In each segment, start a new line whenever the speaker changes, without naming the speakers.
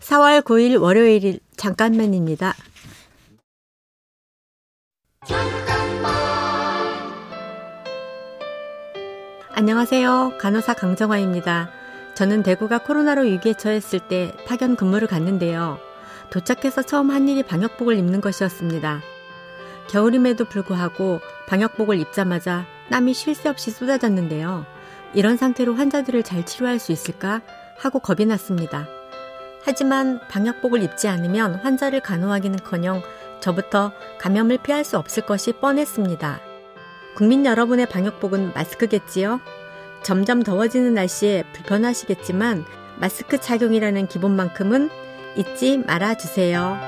4월 9일 월요일 잠깐만입니다. 안녕하세요. 간호사 강정화입니다. 저는 대구가 코로나로 위기에 처했을 때 파견 근무를 갔는데요. 도착해서 처음 한 일이 방역복을 입는 것이었습니다. 겨울임에도 불구하고 방역복을 입자마자 땀이 쉴 새 없이 쏟아졌는데요. 이런 상태로 환자들을 잘 치료할 수 있을까 하고 겁이 났습니다. 하지만 방역복을 입지 않으면 환자를 간호하기는커녕 저부터 감염을 피할 수 없을 것이 뻔했습니다. 국민 여러분의 방역복은 마스크겠지요? 점점 더워지는 날씨에 불편하시겠지만 마스크 착용이라는 기본만큼은 잊지 말아 주세요.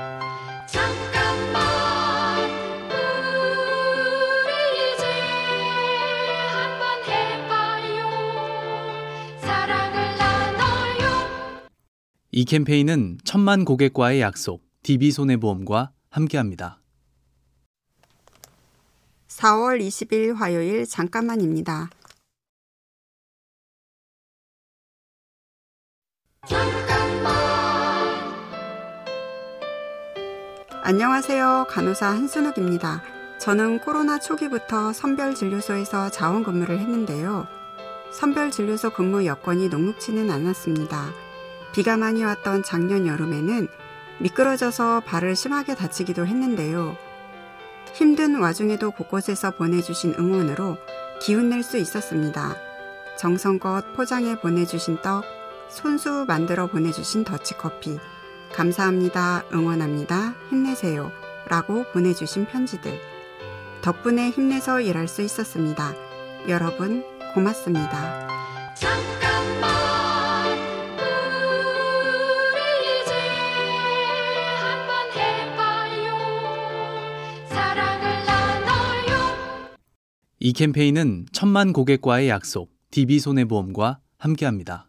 이 캠페인은 천만 고객과의 약속, DB손해보험과 함께합니다.
4월 20일 화요일 잠깐만입니다. 안녕하세요. 간호사 한순욱입니다. 저는 코로나 초기부터 선별진료소에서 자원 근무를 했는데요. 선별진료소 근무 여건이 녹록치는 않았습니다. 비가 많이 왔던 작년 여름에는 미끄러져서 발을 심하게 다치기도 했는데요. 힘든 와중에도 곳곳에서 보내주신 응원으로 기운낼 수 있었습니다. 정성껏 포장해 보내주신 떡, 손수 만들어 보내주신 더치커피, 감사합니다, 응원합니다, 힘내세요 라고 보내주신 편지들. 덕분에 힘내서 일할 수 있었습니다. 여러분, 고맙습니다.
이 캠페인은 천만 고객과의 약속, DB손해보험과 함께합니다.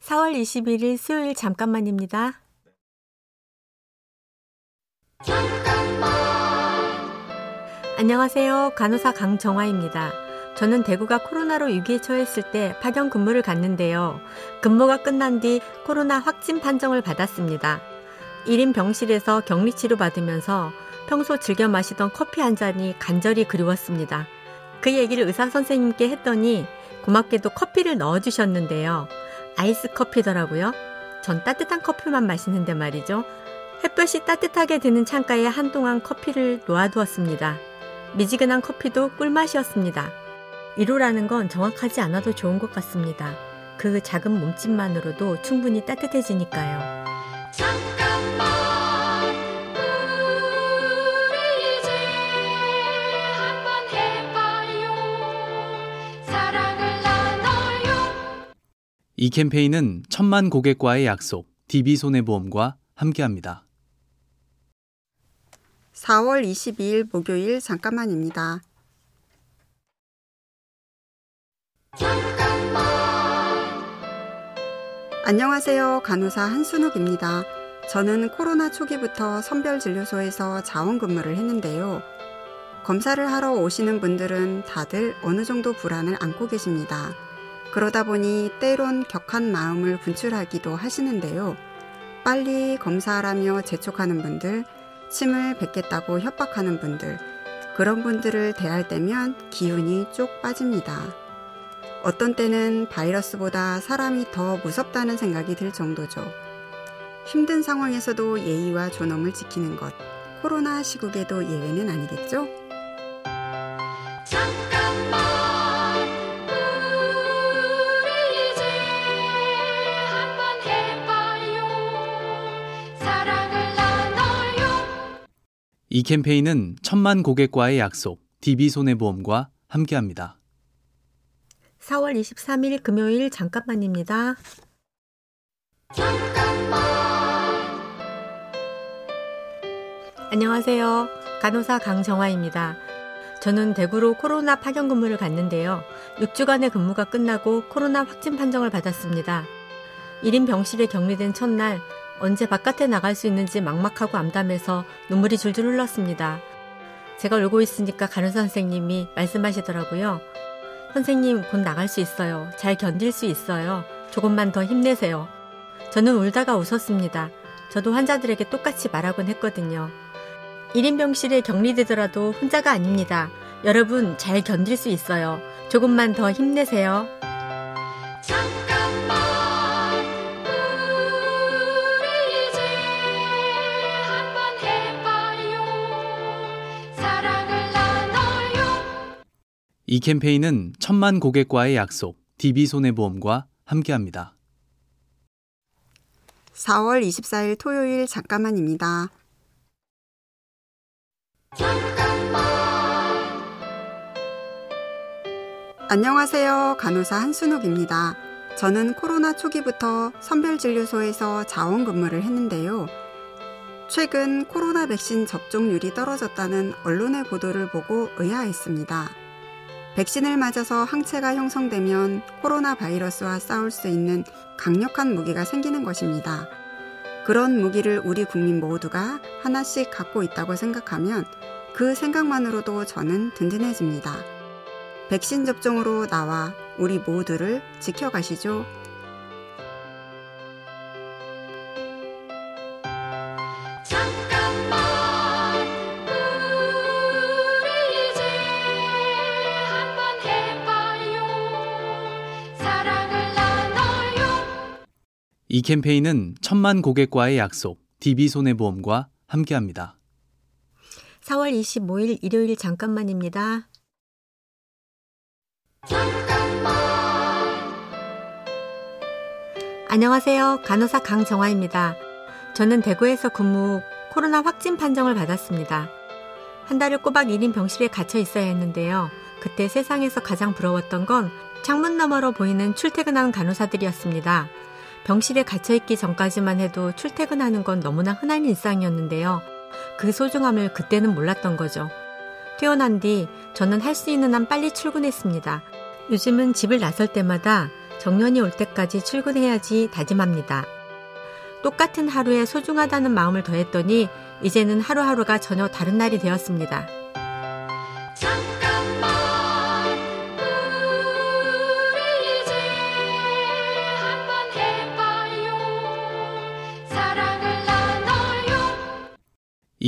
4월 21일 수요일 잠깐만입니다. 안녕하세요. 간호사 강정화입니다. 저는 대구가 코로나로 위기에 처했을 때 파견 근무를 갔는데요. 근무가 끝난 뒤 코로나 확진 판정을 받았습니다. 1인 병실에서 격리 치료 받으면서 평소 즐겨 마시던 커피 한 잔이 간절히 그리웠습니다. 그 얘기를 의사 선생님께 했더니 고맙게도 커피를 넣어주셨는데요. 아이스 커피더라고요. 전 따뜻한 커피만 마시는데 말이죠. 햇볕이 따뜻하게 드는 창가에 한동안 커피를 놓아두었습니다. 미지근한 커피도 꿀맛이었습니다. 위로라는 건 정확하지 않아도 좋은 것 같습니다. 그 작은 몸짓만으로도 충분히 따뜻해지니까요.
이 캠페인은 천만 고객과의 약속, DB손해보험과 함께합니다.
4월 22일 목요일 잠깐만입니다. 안녕하세요. 간호사 한순욱입니다. 저는 코로나 초기부터 선별진료소에서 자원근무를 했는데요. 검사를 하러 오시는 분들은 다들 어느 정도 불안을 안고 계십니다. 그러다 보니 때론 격한 마음을 분출하기도 하시는데요. 빨리 검사하라며 재촉하는 분들, 침을 뱉겠다고 협박하는 분들, 그런 분들을 대할 때면 기운이 쭉 빠집니다. 어떤 때는 바이러스보다 사람이 더 무섭다는 생각이 들 정도죠. 힘든 상황에서도 예의와 존엄을 지키는 것, 코로나 시국에도 예외는 아니겠죠?
이 캠페인은 천만 고객과의 약속, DB손해보험과 함께합니다.
4월 23일 금요일 잠깐만입니다. 잠깐만. 안녕하세요. 간호사 강정화입니다. 저는 대구로 코로나 파견 근무를 갔는데요. 6주간의 근무가 끝나고 코로나 확진 판정을 받았습니다. 1인 병실에 격리된 첫날 언제 바깥에 나갈 수 있는지 막막하고 암담해서 눈물이 줄줄 흘렀습니다. 제가 울고 있으니까 간호사 선생님이 말씀하시더라고요. 선생님, 곧 나갈 수 있어요. 잘 견딜 수 있어요. 조금만 더 힘내세요. 저는 울다가 웃었습니다. 저도 환자들에게 똑같이 말하곤 했거든요. 1인 병실에 격리되더라도 혼자가 아닙니다. 여러분 잘 견딜 수 있어요. 조금만 더 힘내세요.
이
캠페인은 천만 고객과의 약속, DB손해보험과 함께합니다.
4월 24일 토요일 잠깐만입니다. 안녕하세요. 간호사 한순욱입니다. 저는 코로나 초기부터 선별진료소에서 자원 근무를 했는데요. 최근 코로나 백신 접종률이 떨어졌다는 언론의 보도를 보고 의아했습니다. 백신을 맞아서 항체가 형성되면 코로나 바이러스와 싸울 수 있는 강력한 무기가 생기는 것입니다. 그런 무기를 우리 국민 모두가 하나씩 갖고 있다고 생각하면 그 생각만으로도 저는 든든해집니다. 백신 접종으로 나와 우리 모두를 지켜가시죠.
이
캠페인은 천만 고객과의 약속, DB손해보험과 함께합니다.
4월 25일 일요일 잠깐만입니다. 안녕하세요. 간호사 강정화입니다. 저는 대구에서 근무 후 코로나 확진 판정을 받았습니다. 한 달을 꼬박 1인 병실에 갇혀 있어야 했는데요. 그때 세상에서 가장 부러웠던 건 창문 너머로 보이는 출퇴근하는 간호사들이었습니다. 병실에 갇혀 있기 전까지만 해도 출퇴근하는 건 너무나 흔한 일상이었는데요. 그 소중함을 그때는 몰랐던 거죠. 퇴원한 뒤 저는 할 수 있는 한 빨리 출근했습니다. 요즘은 집을 나설 때마다 정년이 올 때까지 출근해야지 다짐합니다. 똑같은 하루에 소중하다는 마음을 더했더니 이제는 하루하루가 전혀 다른 날이 되었습니다.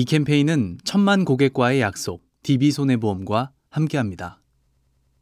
이 캠페인은 천만 고객과의 약속, DB손해보험과 함께합니다.